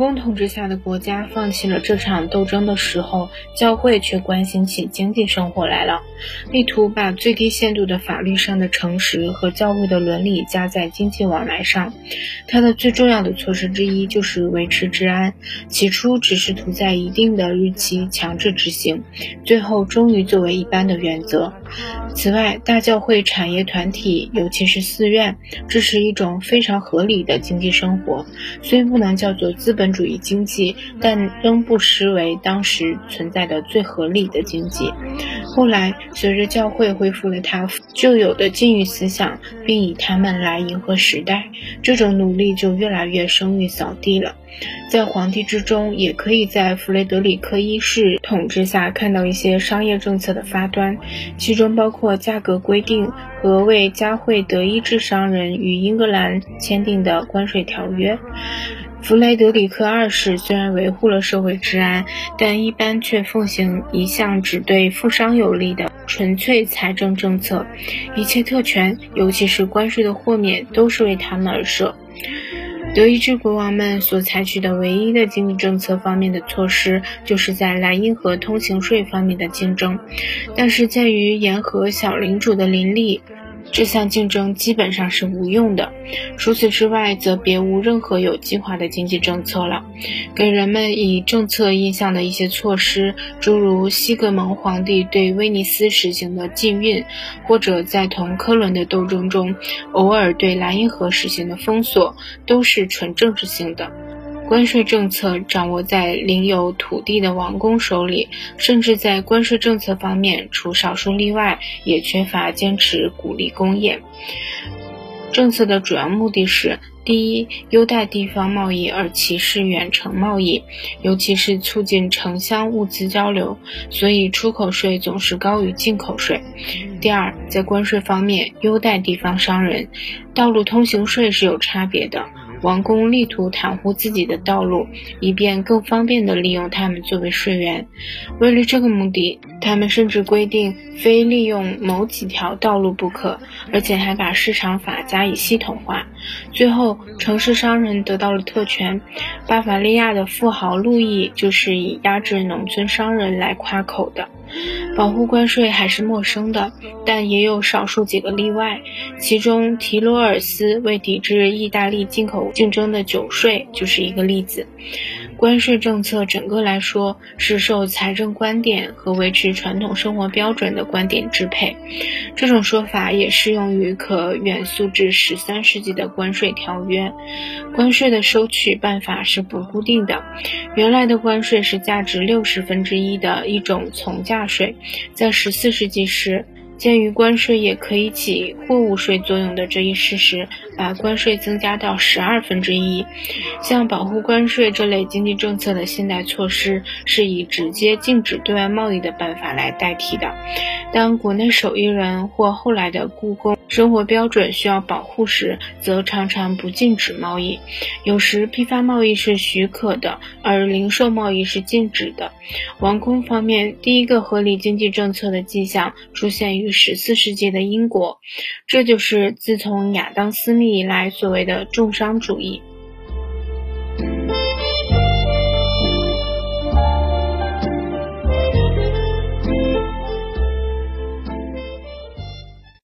公统治下的国家放弃了这场斗争的时候，教会却关心起经济生活来了，力图把最低限度的法律上的诚实和教会的伦理加在经济往来上。它的最重要的措施之一就是维持治安，起初只是图在一定的日期强制执行，最后终于作为一般的原则。此外，大教会产业团体，尤其是寺院，支持一种非常合理的经济生活，虽不能叫做资本主义经济，但仍不失为当时存在的最合理的经济。后来，随着教会恢复了它旧有的禁欲思想，并以他们来迎合时代，这种努力就越来越声誉扫地了。在皇帝之中，也可以在弗雷德里克一世统治下看到一些商业政策的发端，其中包括价格规定和为加惠德意志商人与英格兰签订的关税条约。弗雷德里克二世虽然维护了社会治安，但一般却奉行一项只对富商有利的纯粹财政政策，一切特权，尤其是关税的豁免，都是为他们而设。德意志国王们所采取的唯一的经济政策方面的措施，就是在莱茵河通行税方面的竞争，但是鉴于沿河小领主的林立。这项竞争基本上是无用的。除此之外，则别无任何有计划的经济政策了。给人们以政策印象的一些措施，诸如西格蒙皇帝对威尼斯实行的禁运，或者在同科伦的斗争中偶尔对莱茵河实行的封锁，都是纯政治性的。关税政策掌握在领有土地的王公手里，甚至在关税政策方面，除少数例外，也缺乏坚持鼓励工业。政策的主要目的是：第一，优待地方贸易而歧视远程贸易，尤其是促进城乡物资交流，所以出口税总是高于进口税；第二，在关税方面优待地方商人，道路通行税是有差别的。王公力图袒护自己的道路，以便更方便地利用他们作为税源。为了这个目的，他们甚至规定非利用某几条道路不可，而且还把市场法加以系统化。最后，城市商人得到了特权。巴伐利亚的富豪路易就是以压制农村商人来夸口的。保护关税还是陌生的，但也有少数几个例外。其中，提罗尔斯为抵制意大利进口竞争的酒税就是一个例子。关税政策整个来说是受财政观点和维持传统生活标准的观点支配。这种说法也适用于可远溯至十三世纪的关税条约。关税的收取办法是不固定的。原来的关税是价值六十分之一的一种从价税，在十四世纪时。鉴于关税也可以起货物税作用的这一事实，把关税增加到十二分之一。像保护关税这类经济政策的现代措施，是以直接禁止对外贸易的办法来代替的。当国内手艺人或后来的故宫生活标准需要保护时，则常常不禁止贸易。有时批发贸易是许可的，而零售贸易是禁止的。王宫方面，第一个合理经济政策的迹象出现于。十四世纪的英国，这就是自从亚当·斯密以来所谓的重商主义。